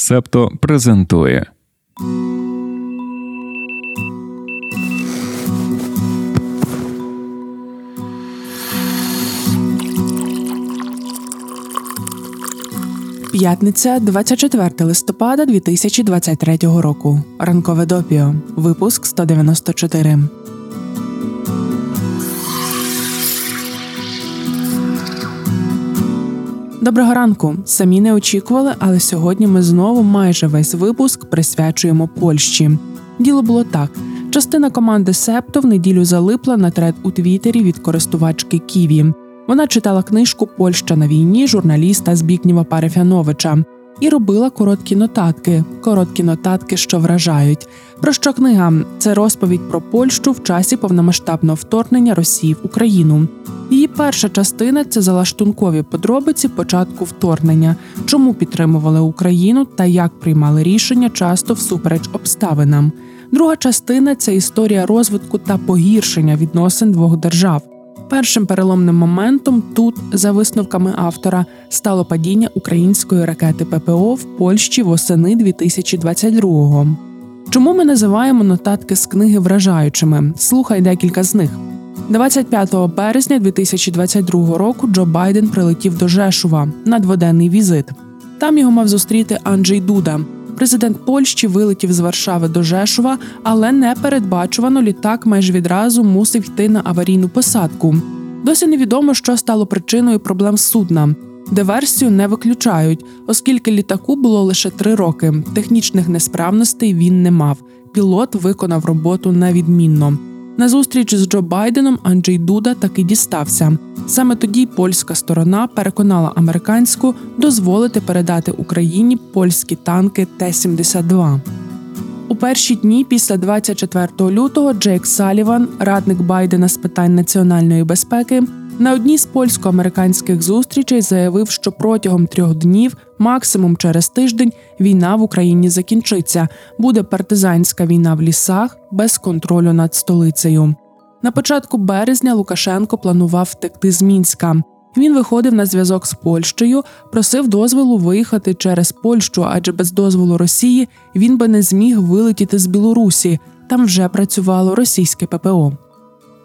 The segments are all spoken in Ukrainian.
Септо презентує. П'ятниця 24 листопада 2023 року. Ранкове допіо. Випуск 194. Доброго ранку. Самі не очікували, але сьогодні ми знову майже весь випуск присвячуємо Польщі. Діло було так: частина команди Септо в неділю залипла на тред у Твіттері від користувачки Ківі. Вона читала книжку Польща на війні журналіста Збікніва Парефяновича і робила короткі нотатки, короткі нотатки, що вражають. Про що книга? Це розповідь про Польщу в часі повномасштабного вторгнення Росії в Україну. Її перша частина це залаштункові подробиці початку вторгнення, чому підтримували Україну та як приймали рішення часто всупереч обставинам. Друга частина це історія розвитку та погіршення відносин двох держав. Першим переломним моментом тут, за висновками автора, стало падіння української ракети ППО в Польщі восени 2022-го. Чому ми називаємо нотатки з книги вражаючими? Слухай декілька з них. 25 березня 2022 року Джо Байден прилетів до Жешува на дводенний візит. Там його мав зустріти Анджей Дуда. Президент Польщі вилетів з Варшави до Жешова, але непередбачувано літак майже відразу мусив йти на аварійну посадку. Досі невідомо, що стало причиною проблем судна. Диверсію не виключають, оскільки літаку було лише три роки. Технічних несправностей він не мав. Пілот виконав роботу невідмінно. На зустріч з Джо Байденом Анджей Дуда таки дістався. Саме тоді польська сторона переконала американську дозволити передати Україні польські танки Т-72. У перші дні після 24 лютого Джейк Саліван, радник Байдена з питань національної безпеки, на одній з польсько-американських зустрічей заявив, що протягом трьох днів, максимум через тиждень, війна в Україні закінчиться. Буде партизанська війна в лісах без контролю над столицею. На початку березня Лукашенко планував втекти з мінська. Він виходив на зв'язок з Польщею, просив дозволу виїхати через Польщу, адже без дозволу Росії він би не зміг вилетіти з Білорусі. Там вже працювало російське ППО.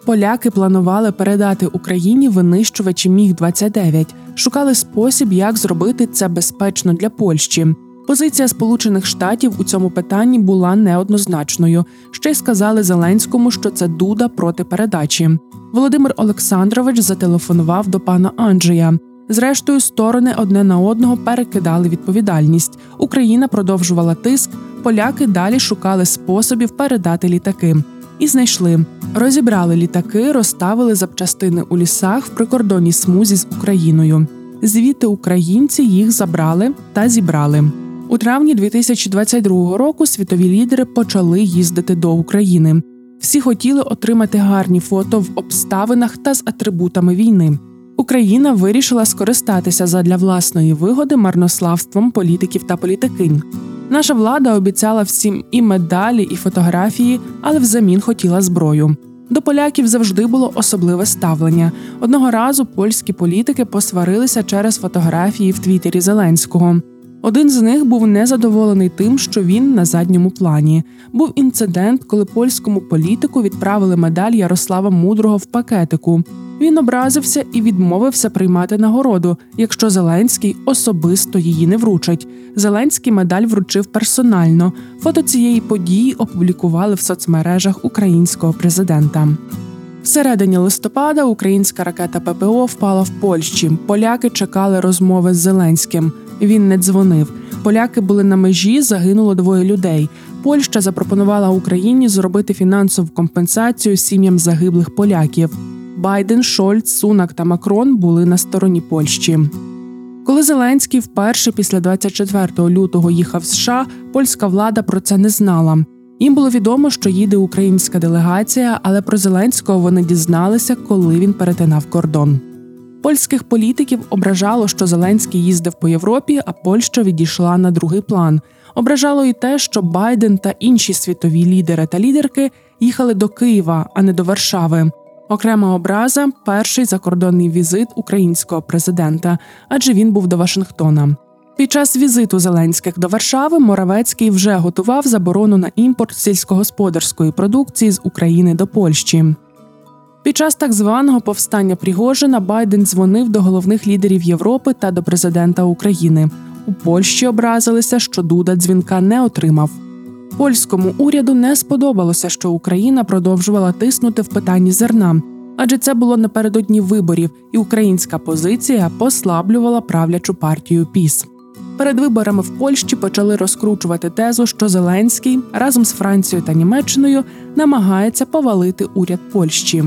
Поляки планували передати Україні винищувачі міг 29 шукали спосіб, як зробити це безпечно для Польщі. Позиція Сполучених Штатів у цьому питанні була неоднозначною. Ще й сказали Зеленському, що це дуда проти передачі. Володимир Олександрович зателефонував до пана Анджея. Зрештою, сторони одне на одного перекидали відповідальність. Україна продовжувала тиск. Поляки далі шукали способів передати літаки і знайшли. Розібрали літаки, розставили запчастини у лісах в прикордонній смузі з Україною. Звідти українці їх забрали та зібрали. У травні 2022 року світові лідери почали їздити до України. Всі хотіли отримати гарні фото в обставинах та з атрибутами війни. Україна вирішила скористатися задля власної вигоди марнославством політиків та політикинь. Наша влада обіцяла всім і медалі, і фотографії, але взамін хотіла зброю. До поляків завжди було особливе ставлення. Одного разу польські політики посварилися через фотографії в Твіттері Зеленського. Один з них був незадоволений тим, що він на задньому плані. Був інцидент, коли польському політику відправили медаль Ярослава Мудрого в пакетику. Він образився і відмовився приймати нагороду, якщо Зеленський особисто її не вручить. Зеленський медаль вручив персонально. Фото цієї події опублікували в соцмережах українського президента. Всередині листопада українська ракета ППО впала в Польщі. Поляки чекали розмови з Зеленським. Він не дзвонив. Поляки були на межі, загинуло двоє людей. Польща запропонувала Україні зробити фінансову компенсацію сім'ям загиблих поляків. Байден, Шольц, Сунак та Макрон були на стороні Польщі. Коли Зеленський вперше після 24 лютого їхав в США, польська влада про це не знала. Їм було відомо, що їде українська делегація, але про Зеленського вони дізналися, коли він перетинав кордон. Польських політиків ображало, що Зеленський їздив по Європі, а Польща відійшла на другий план. Ображало і те, що Байден та інші світові лідери та лідерки їхали до Києва, а не до Варшави. Окрема образа перший закордонний візит українського президента, адже він був до Вашингтона. Під час візиту Зеленських до Варшави Моравецький вже готував заборону на імпорт сільськогосподарської продукції з України до Польщі. Під час так званого повстання Пригожина Байден дзвонив до головних лідерів Європи та до президента України. У Польщі образилися, що Дуда дзвінка не отримав. Польському уряду не сподобалося, що Україна продовжувала тиснути в питанні зерна, адже це було напередодні виборів, і українська позиція послаблювала правлячу партію ПІС. Перед виборами в Польщі почали розкручувати тезу, що Зеленський разом з Францією та Німеччиною намагається повалити уряд Польщі.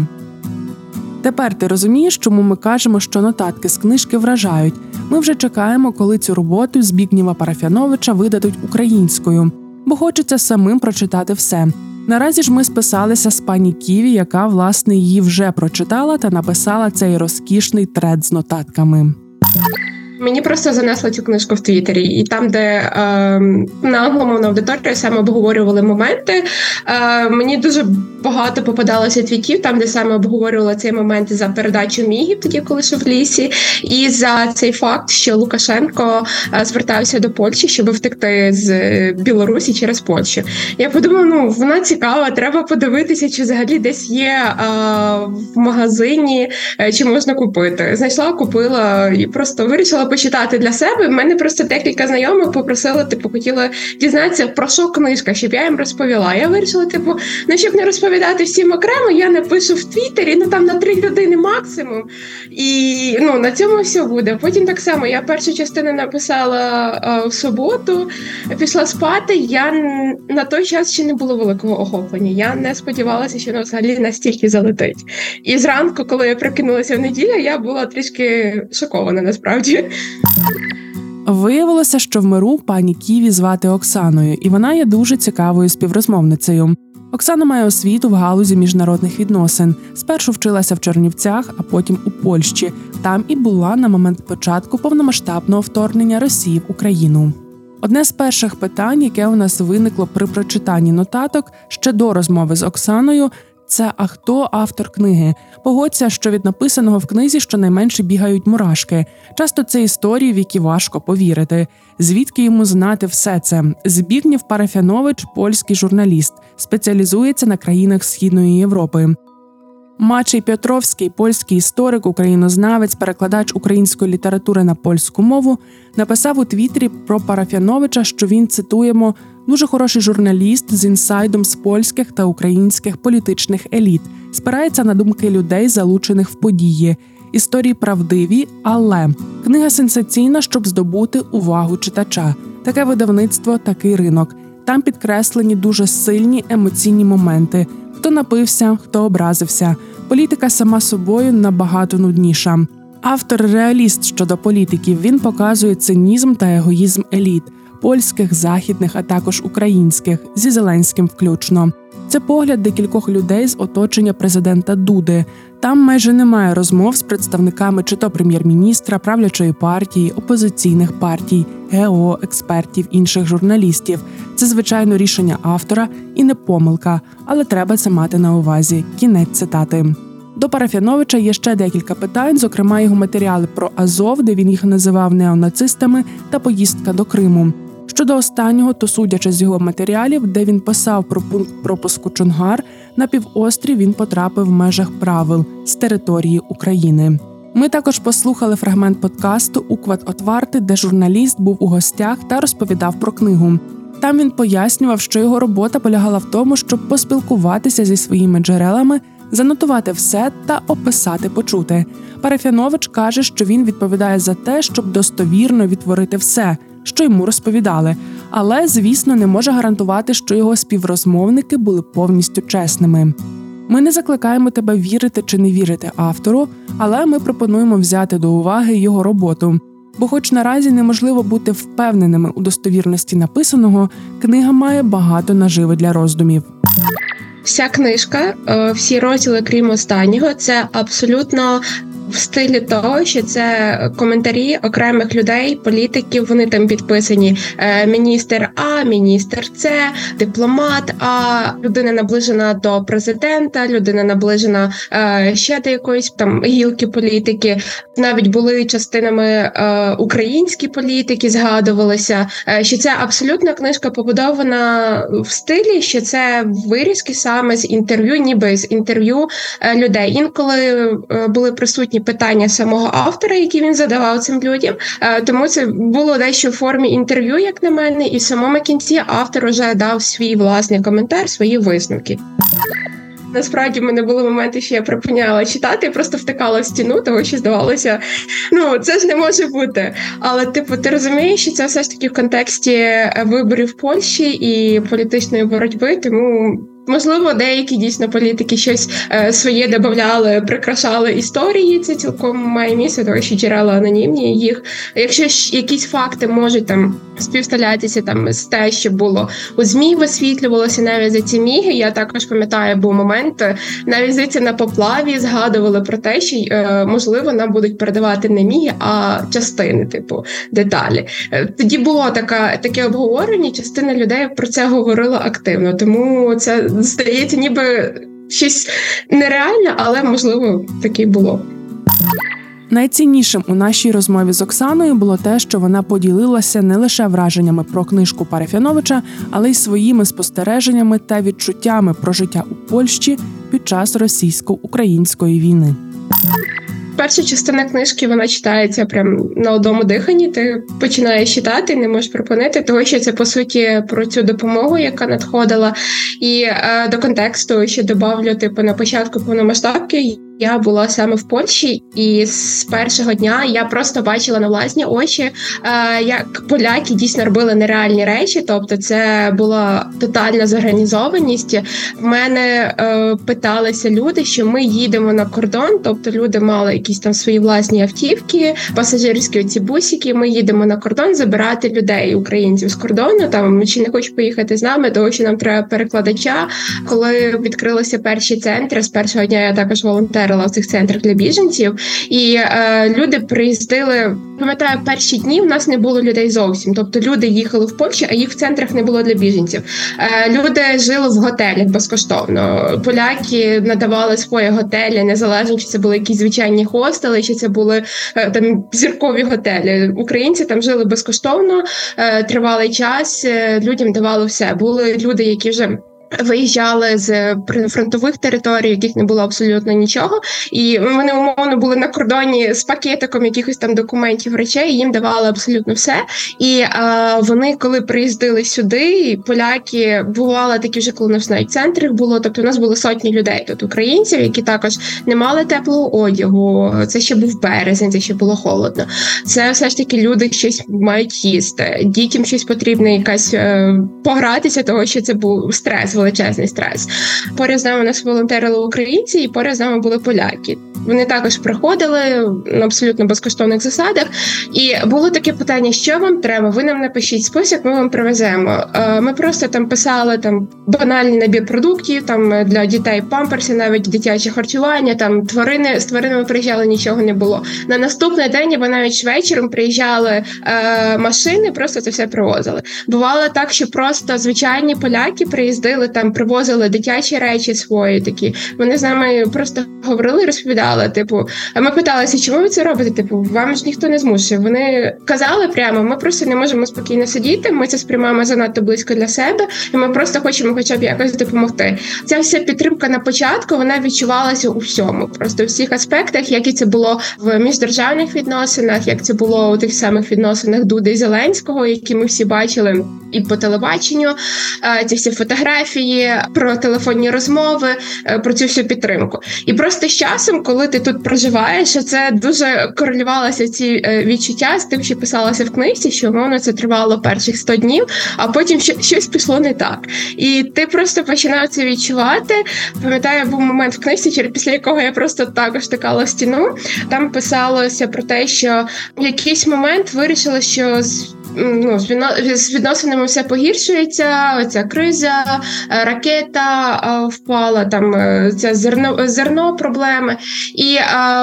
Тепер ти розумієш, чому ми кажемо, що нотатки з книжки вражають. Ми вже чекаємо, коли цю роботу Збігніва Парафяновича видадуть українською, бо хочеться самим прочитати все. Наразі ж ми списалися з пані Ківі, яка власне її вже прочитала та написала цей розкішний тред з нотатками. Мені просто занесло цю книжку в Твіттері, і там, де е, на англомовну аудиторію саме обговорювали моменти. Е, Мені дуже багато попадалося твітів, там де саме обговорювали цей момент за передачу мігів, тоді коли що в лісі, і за цей факт, що Лукашенко е, звертався до Польщі, щоб втекти з Білорусі через Польщу. Я подумала, ну вона цікава, треба подивитися, чи взагалі десь є е, в магазині, е, чи можна купити. Знайшла, купила і просто вирішила почитати для себе. У мене просто декілька знайомих попросили, типу, хотіли дізнатися про що книжка, щоб я їм розповіла. Я вирішила, типу, ну щоб не розповідати всім окремо, я напишу в Твіттері, ну там на три людини максимум. І ну на цьому все буде. Потім так само я першу частину написала а, в суботу, пішла спати. Я на той час ще не було великого охоплення. Я не сподівалася, що воно взагалі настільки залетить. І зранку, коли я прокинулася в неділю, я була трішки шокована насправді. Виявилося, що в миру пані Ківі звати Оксаною, і вона є дуже цікавою співрозмовницею. Оксана має освіту в галузі міжнародних відносин. Спершу вчилася в Чернівцях, а потім у Польщі. Там і була на момент початку повномасштабного вторгнення Росії в Україну. Одне з перших питань, яке у нас виникло при прочитанні нотаток ще до розмови з Оксаною, це а хто автор книги? Погодься, що від написаного в книзі щонайменше бігають мурашки. Часто це історії, в які важко повірити. Звідки йому знати все це? Збігнів Парафянович, польський журналіст, спеціалізується на країнах Східної Європи. Мачий Петровський, польський історик, українознавець, перекладач української літератури на польську мову, написав у Твіттері про Парафяновича, що він цитуємо дуже хороший журналіст з інсайдом з польських та українських політичних еліт, спирається на думки людей, залучених в події. Історії правдиві, але книга сенсаційна, щоб здобути увагу читача. Таке видавництво, такий ринок. Там підкреслені дуже сильні емоційні моменти. Хто напився, хто образився. Політика сама собою набагато нудніша. Автор реаліст щодо політиків він показує цинізм та егоїзм еліт польських, західних, а також українських зі Зеленським включно. Це погляд декількох людей з оточення президента Дуди. Там майже немає розмов з представниками чи то прем'єр-міністра, правлячої партії, опозиційних партій, ГО, експертів, інших журналістів. Це звичайно рішення автора і не помилка, але треба це мати на увазі. Кінець цитати. До Парафяновича є ще декілька питань, зокрема його матеріали про Азов, де він їх називав неонацистами, та поїздка до Криму. Щодо останнього, то судячи з його матеріалів, де він писав про пункт пропуску Чонгар, на півострів він потрапив в межах правил з території України. Ми також послухали фрагмент подкасту Укват Отварти, де журналіст був у гостях та розповідав про книгу. Там він пояснював, що його робота полягала в тому, щоб поспілкуватися зі своїми джерелами, занотувати все та описати почути. Парафянович каже, що він відповідає за те, щоб достовірно відтворити все що йому розповідали, але, звісно, не може гарантувати, що його співрозмовники були повністю чесними. Ми не закликаємо тебе вірити чи не вірити автору, але ми пропонуємо взяти до уваги його роботу. Бо, хоч наразі неможливо бути впевненими у достовірності написаного, книга має багато наживи для роздумів. Вся книжка, е, всі розділи, крім останнього, це абсолютно в стилі того, що це коментарі окремих людей, політиків. Вони там підписані е, міністр А, міністр С, дипломат, А людина наближена до президента, людина наближена е, ще до якоїсь там гілки політики. Навіть були частинами е, українські політики, згадувалися, що це абсолютно книжка побудована в стилі, що це вирізки саме з інтерв'ю, ніби з інтерв'ю людей. Інколи були присутні питання самого автора, які він задавав цим людям. Е, тому це було дещо в формі інтерв'ю, як на мене, і в самому кінці автор вже дав свій власний коментар, свої висновки. Насправді в мене були моменти, що я припиняла читати, я просто втикала в стіну, тому що здавалося, ну це ж не може бути. Але типу, ти розумієш, що це все ж таки в контексті виборів Польщі і політичної боротьби, тому Можливо, деякі дійсно політики щось е, своє додавали, прикрашали історії. Це цілком має місце, тому що джерела анонімні. Їх, якщо ж якісь факти можуть там співставлятися там з те, що було у змі, висвітлювалося навіть за ці міги. Я також пам'ятаю, був момент е, навіть здається, на поплаві згадували про те, що е, можливо нам будуть передавати не міги, а частини, типу деталі. Е, тоді було така таке обговорення. Частина людей про це говорила активно, тому це здається, ніби щось нереальне, але можливо таке було. Найціннішим у нашій розмові з Оксаною було те, що вона поділилася не лише враженнями про книжку Парафяновича, але й своїми спостереженнями та відчуттями про життя у Польщі під час російсько-української війни. Перша частина книжки вона читається прям на одному диханні. Ти починаєш читати, не можеш припинити, тому що це по суті про цю допомогу, яка надходила. І е, до контексту ще добавлю, типу на початку повномасштабки я була саме в Польщі, і з першого дня я просто бачила на власні очі, е, як поляки дійсно робили нереальні речі. Тобто, це була тотальна зорганізованість. В мене е, питалися люди, що ми їдемо на кордон, тобто люди мали якісь там свої власні автівки, пасажирські оці бусики. Ми їдемо на кордон забирати людей, українців з кордону. Там чи не хочуть поїхати з нами, тому що нам треба перекладача. Коли відкрилися перші центри з першого дня, я також волонтер волонтерила в цих центрах для біженців, і е, люди приїздили. Пам'ятаю, перші дні в нас не було людей зовсім. Тобто люди їхали в Польщу, а їх в центрах не було для біженців. Е, люди жили в готелях безкоштовно. Поляки надавали свої готелі, незалежно чи це були якісь звичайні хостели, чи це були е, там зіркові готелі. Українці там жили безкоштовно, е, тривалий час. Е, людям давали все. Були люди, які вже. Виїжджали з прифронтових територій, яких не було абсолютно нічого, і вони умовно були на кордоні з пакетиком якихось там документів речей. Їм давали абсолютно все. І а, вони, коли приїздили сюди, поляки бували такі вже, коли у нас навіть центрах було. Тобто у нас було сотні людей тут українців, які також не мали теплого одягу. Це ще був березень, це ще було холодно. Це все ж таки люди щось мають їсти. Дітям щось потрібно, якась е, погратися, того що це був стрес величезний стрес. Поряд з нами нас волонтерили українці, і поряд з нами були поляки. Вони також приходили на абсолютно безкоштовних засадах. І було таке питання: що вам треба? Ви нам напишіть список, ми вам привеземо. Е, ми просто там писали там банальний набір продуктів, там для дітей памперси, навіть дитяче харчування, там тварини з тваринами приїжджали, нічого не було. На наступний день або навіть вечором приїжджали е, машини, просто це все привозили. Бувало так, що просто звичайні поляки приїздили там привозили дитячі речі свої такі. Вони з нами просто говорили, розповідали. Типу, а ми питалися, чому ви це робите? Типу, вам ж ніхто не змушує. Вони казали прямо, ми просто не можемо спокійно сидіти. Ми це сприймаємо занадто близько для себе, і ми просто хочемо, хоча б якось допомогти. Ця вся підтримка на початку вона відчувалася у всьому, просто у всіх аспектах, як і це було в міждержавних відносинах, як це було у тих самих відносинах Дуди Зеленського, які ми всі бачили, і по телебаченню. Ці всі фотографії фотографії, про телефонні розмови, е, про цю всю підтримку. І просто з часом, коли ти тут проживаєш, це дуже корелювалося ці е, відчуття з тим, що писалося в книжці, що воно це тривало перших 100 днів, а потім щось пішло не так. І ти просто починав це відчувати. Пам'ятаю, був момент в книжці, після якого я просто також тикала в стіну. Там писалося про те, що в якийсь момент вирішила, що ну, з відносинами все погіршується. Оця криза, е, ракета впала, там це зерно зерно проблеми. І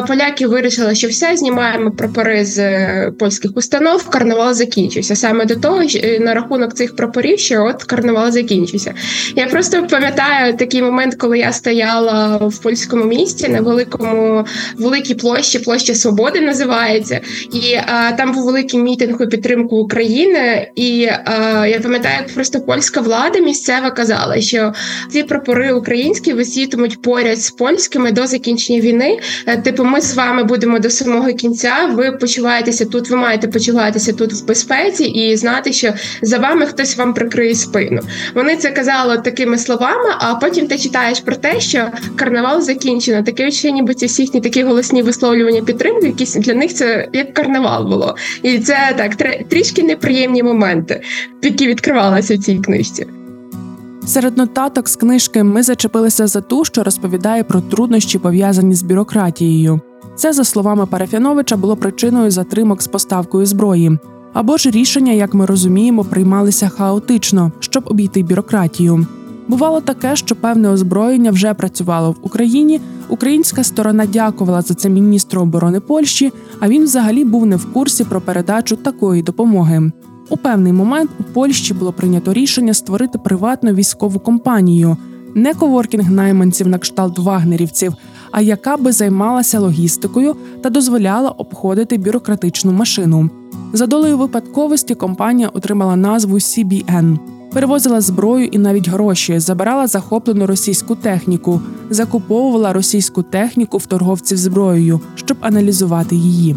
поляки вирішили, що все знімаємо прапори з польських установ. Карнавал закінчився. Саме до того на рахунок цих прапорів, що от карнавал закінчився. Я просто пам'ятаю такий момент, коли я стояла в польському місті на великому великій площі, площа Свободи називається, і там був великий мітинг у підтримку України. І а, я пам'ятаю, як просто польська влада місцева казала, що ці прапори українські висітимуть поряд з польськими до закінчення війни. Е, типу, ми з вами будемо до самого кінця. Ви почуваєтеся тут, ви маєте почуватися тут в безпеці і знати, що за вами хтось вам прикриє спину. Вони це казали такими словами. А потім ти читаєш про те, що карнавал закінчено. Таке відчуття, ніби ці всі такі голосні висловлювання підтримки, якісь для них це як карнавал було, і це так трішки неприємні моменти, які відкривалися в цій книжці. Серед нотаток з книжки ми зачепилися за ту, що розповідає про труднощі, пов'язані з бюрократією. Це, за словами Парафяновича, було причиною затримок з поставкою зброї. Або ж рішення, як ми розуміємо, приймалися хаотично, щоб обійти бюрократію. Бувало таке, що певне озброєння вже працювало в Україні. Українська сторона дякувала за це міністру оборони Польщі, а він взагалі був не в курсі про передачу такої допомоги. У певний момент у Польщі було прийнято рішення створити приватну військову компанію, не коворкінг найманців на кшталт вагнерівців, а яка би займалася логістикою та дозволяла обходити бюрократичну машину. За долею випадковості компанія отримала назву CBN. Перевозила зброю і навіть гроші, забирала захоплену російську техніку, закуповувала російську техніку в торговців зброєю, щоб аналізувати її.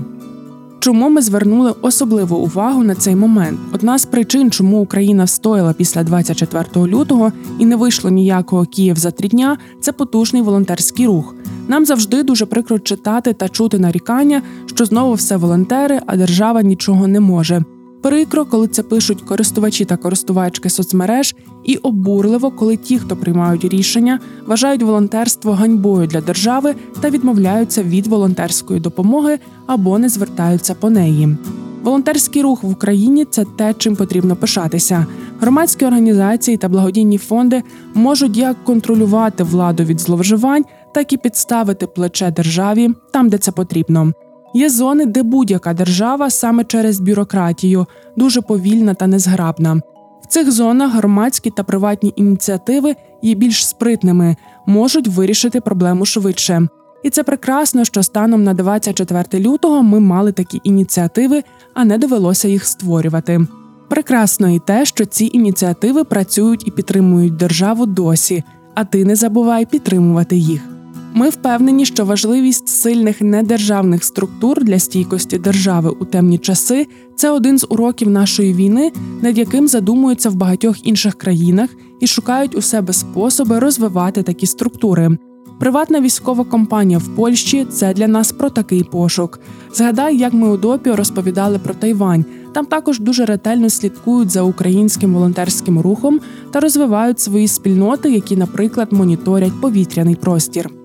Чому ми звернули особливу увагу на цей момент? Одна з причин, чому Україна встояла після 24 лютого і не вийшло ніякого Київ за три дня, це потужний волонтерський рух. Нам завжди дуже прикро читати та чути нарікання, що знову все волонтери, а держава нічого не може. Прикро, коли це пишуть користувачі та користувачки соцмереж, і обурливо, коли ті, хто приймають рішення, вважають волонтерство ганьбою для держави та відмовляються від волонтерської допомоги або не звертаються по неї. Волонтерський рух в Україні це те, чим потрібно пишатися. Громадські організації та благодійні фонди можуть як контролювати владу від зловживань, так і підставити плече державі там, де це потрібно. Є зони, де будь-яка держава саме через бюрократію дуже повільна та незграбна. В цих зонах громадські та приватні ініціативи є більш спритними, можуть вирішити проблему швидше. І це прекрасно, що станом на 24 лютого ми мали такі ініціативи, а не довелося їх створювати. Прекрасно і те, що ці ініціативи працюють і підтримують державу досі, а ти не забувай підтримувати їх. Ми впевнені, що важливість сильних недержавних структур для стійкості держави у темні часи це один з уроків нашої війни, над яким задумуються в багатьох інших країнах і шукають у себе способи розвивати такі структури. Приватна військова компанія в Польщі це для нас про такий пошук. Згадай, як ми у допі розповідали про Тайвань. Там також дуже ретельно слідкують за українським волонтерським рухом та розвивають свої спільноти, які, наприклад, моніторять повітряний простір.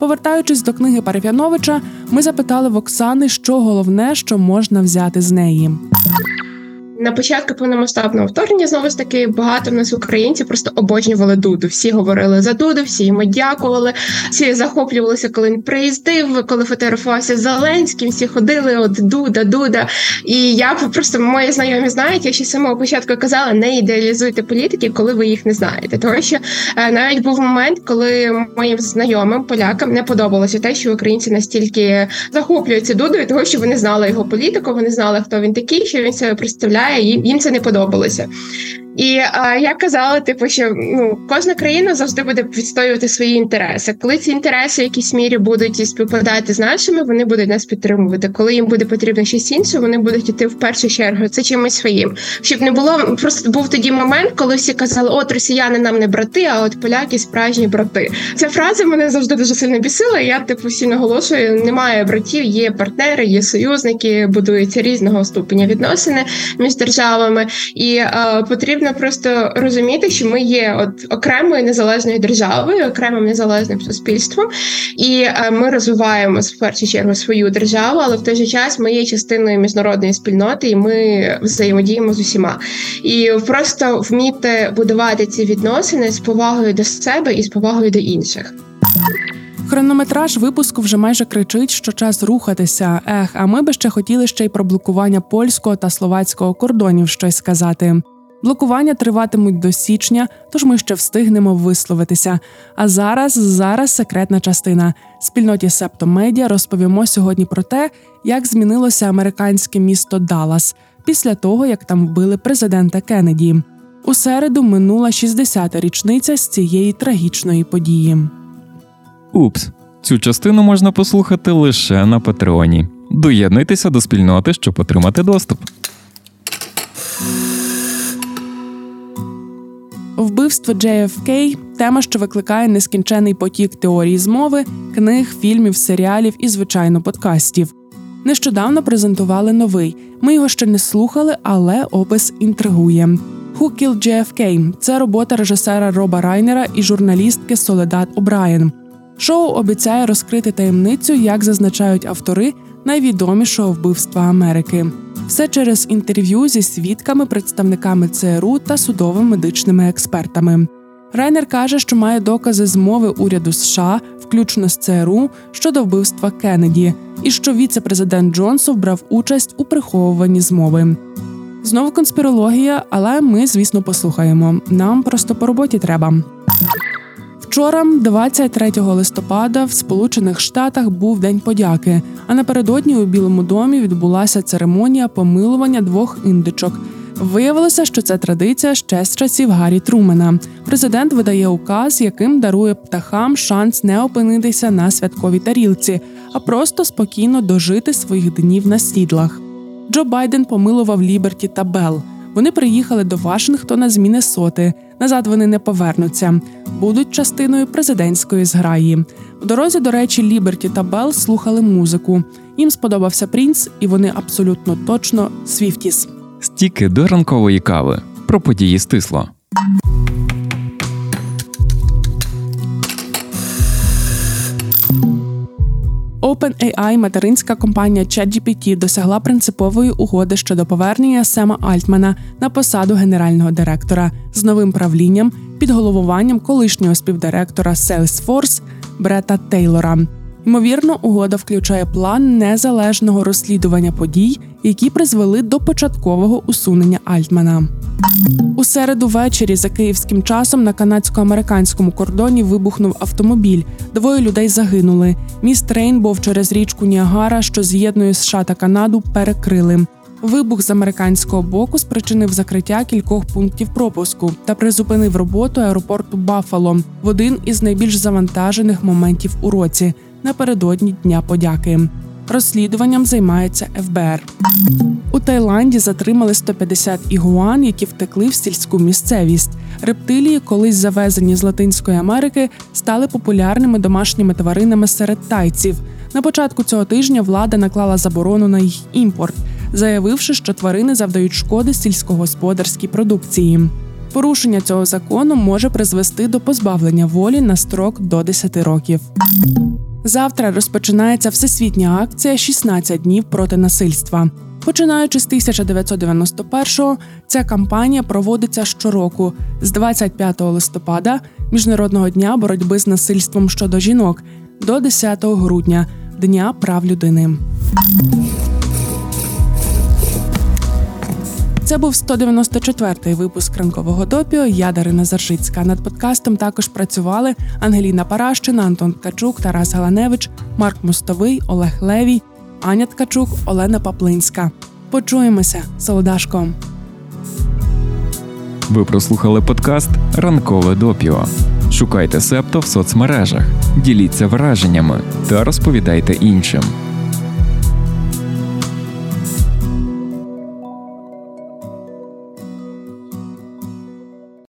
Повертаючись до книги Парфяновича, ми запитали в Оксани, що головне, що можна взяти з неї. На початку повномасштабного вторгнення знову ж таки багато в нас українців просто обожнювали Дуду. Всі говорили за Дуду, всі йому дякували, всі захоплювалися, коли він приїздив, коли фотографувався Зеленським, всі ходили от Дуда, Дуда. І я просто мої знайомі знають, я ще з самого початку казала, не ідеалізуйте політики, коли ви їх не знаєте. Тому що е, навіть був момент, коли моїм знайомим полякам не подобалося те, що українці настільки захоплюються Дудою, того що вони знали його політику, вони знали, хто він такий, що він себе представляє їм, це не подобалося. І а, я казала, типу, що ну кожна країна завжди буде відстоювати свої інтереси. Коли ці інтереси в якійсь мірі будуть співпадати з нашими, вони будуть нас підтримувати. Коли їм буде потрібно щось інше, вони будуть йти в першу чергу. Це чимось своїм. Щоб не було просто був тоді момент, коли всі казали, от росіяни нам не брати, а от поляки справжні брати. Ця фраза мене завжди дуже сильно бісила. Я типу всі наголошую: немає братів, є партнери, є союзники, будуються різного ступеня відносини між державами, і е, потрібно потрібно просто розуміти, що ми є от окремою незалежною державою, окремим незалежним суспільством, і е, ми розвиваємо в першу чергу свою державу, але в той же час ми є частиною міжнародної спільноти, і ми взаємодіємо з усіма. І просто вміти будувати ці відносини з повагою до себе і з повагою до інших. Хронометраж випуску вже майже кричить, що час рухатися. Ех, а ми би ще хотіли ще й про блокування польського та словацького кордонів щось сказати. Блокування триватимуть до січня, тож ми ще встигнемо висловитися. А зараз, зараз секретна частина. Спільноті Септомедіа розповімо сьогодні про те, як змінилося американське місто Даллас після того, як там вбили президента Кеннеді. У середу минула 60-та річниця з цієї трагічної події. Упс, цю частину можна послухати лише на Патреоні. Доєднуйтеся до спільноти, щоб отримати доступ. Вбивство JFK – тема, що викликає нескінчений потік теорії змови, книг, фільмів, серіалів і, звичайно, подкастів. Нещодавно презентували новий. Ми його ще не слухали, але опис інтригує. «Who Killed JFK» – це робота режисера Роба Райнера і журналістки Соледат О'Брайен. Шоу обіцяє розкрити таємницю, як зазначають автори найвідомішого вбивства Америки. Все через інтерв'ю зі свідками, представниками ЦРУ та судовими медичними експертами. Райнер каже, що має докази змови уряду США, включно з ЦРУ, щодо вбивства Кеннеді, і що віце-президент Джонсов брав участь у приховуванні змови. Знову конспірологія, але ми, звісно, послухаємо. Нам просто по роботі треба. Вчора, 23 листопада, в Сполучених Штатах був День подяки. А напередодні у Білому домі відбулася церемонія помилування двох індичок. Виявилося, що це традиція ще з часів Гаррі Трумена. Президент видає указ, яким дарує птахам шанс не опинитися на святковій тарілці, а просто спокійно дожити своїх днів на сідлах. Джо Байден помилував Ліберті та Белл. Вони приїхали до Вашингтона з Міннесоти. Назад вони не повернуться, будуть частиною президентської зграї. В дорозі, до речі, Ліберті та Белл слухали музику. Їм сподобався Прінс, і вони абсолютно точно свіфтіс. Стіки до ранкової кави про події стисло. OpenAI, материнська компанія ChatGPT, досягла принципової угоди щодо повернення Сема Альтмана на посаду генерального директора з новим правлінням під головуванням колишнього співдиректора Salesforce Брета Тейлора. Ймовірно, угода включає план незалежного розслідування подій, які призвели до початкового усунення Альтмана. У середу ввечері за київським часом на канадсько-американському кордоні вибухнув автомобіль. Двоє людей загинули. Міст Рейнбов через річку Ніагара, що з'єднує США та Канаду, перекрили. Вибух з американського боку спричинив закриття кількох пунктів пропуску та призупинив роботу аеропорту Баффало в один із найбільш завантажених моментів у році напередодні Дня подяки. Розслідуванням займається ФБР. У Таїланді затримали 150 ігуан, які втекли в сільську місцевість. Рептилії, колись завезені з Латинської Америки, стали популярними домашніми тваринами серед тайців. На початку цього тижня влада наклала заборону на їх імпорт, заявивши, що тварини завдають шкоди сільськогосподарській продукції. Порушення цього закону може призвести до позбавлення волі на строк до 10 років. Завтра розпочинається всесвітня акція «16 днів проти насильства. Починаючи з 1991-го, ця кампанія проводиться щороку з 25 листопада, міжнародного дня боротьби з насильством щодо жінок, до 10 грудня Дня прав людини. Це був 194-й випуск ранкового допіо. Я Дарина Заржицька. Над подкастом також працювали Ангеліна Паращина, Антон Ткачук, Тарас Галаневич, Марк Мостовий, Олег Левій, Аня Ткачук, Олена Паплинська. Почуємося, солодашко. Ви прослухали подкаст Ранкове допіо. Шукайте септо в соцмережах, діліться враженнями та розповідайте іншим.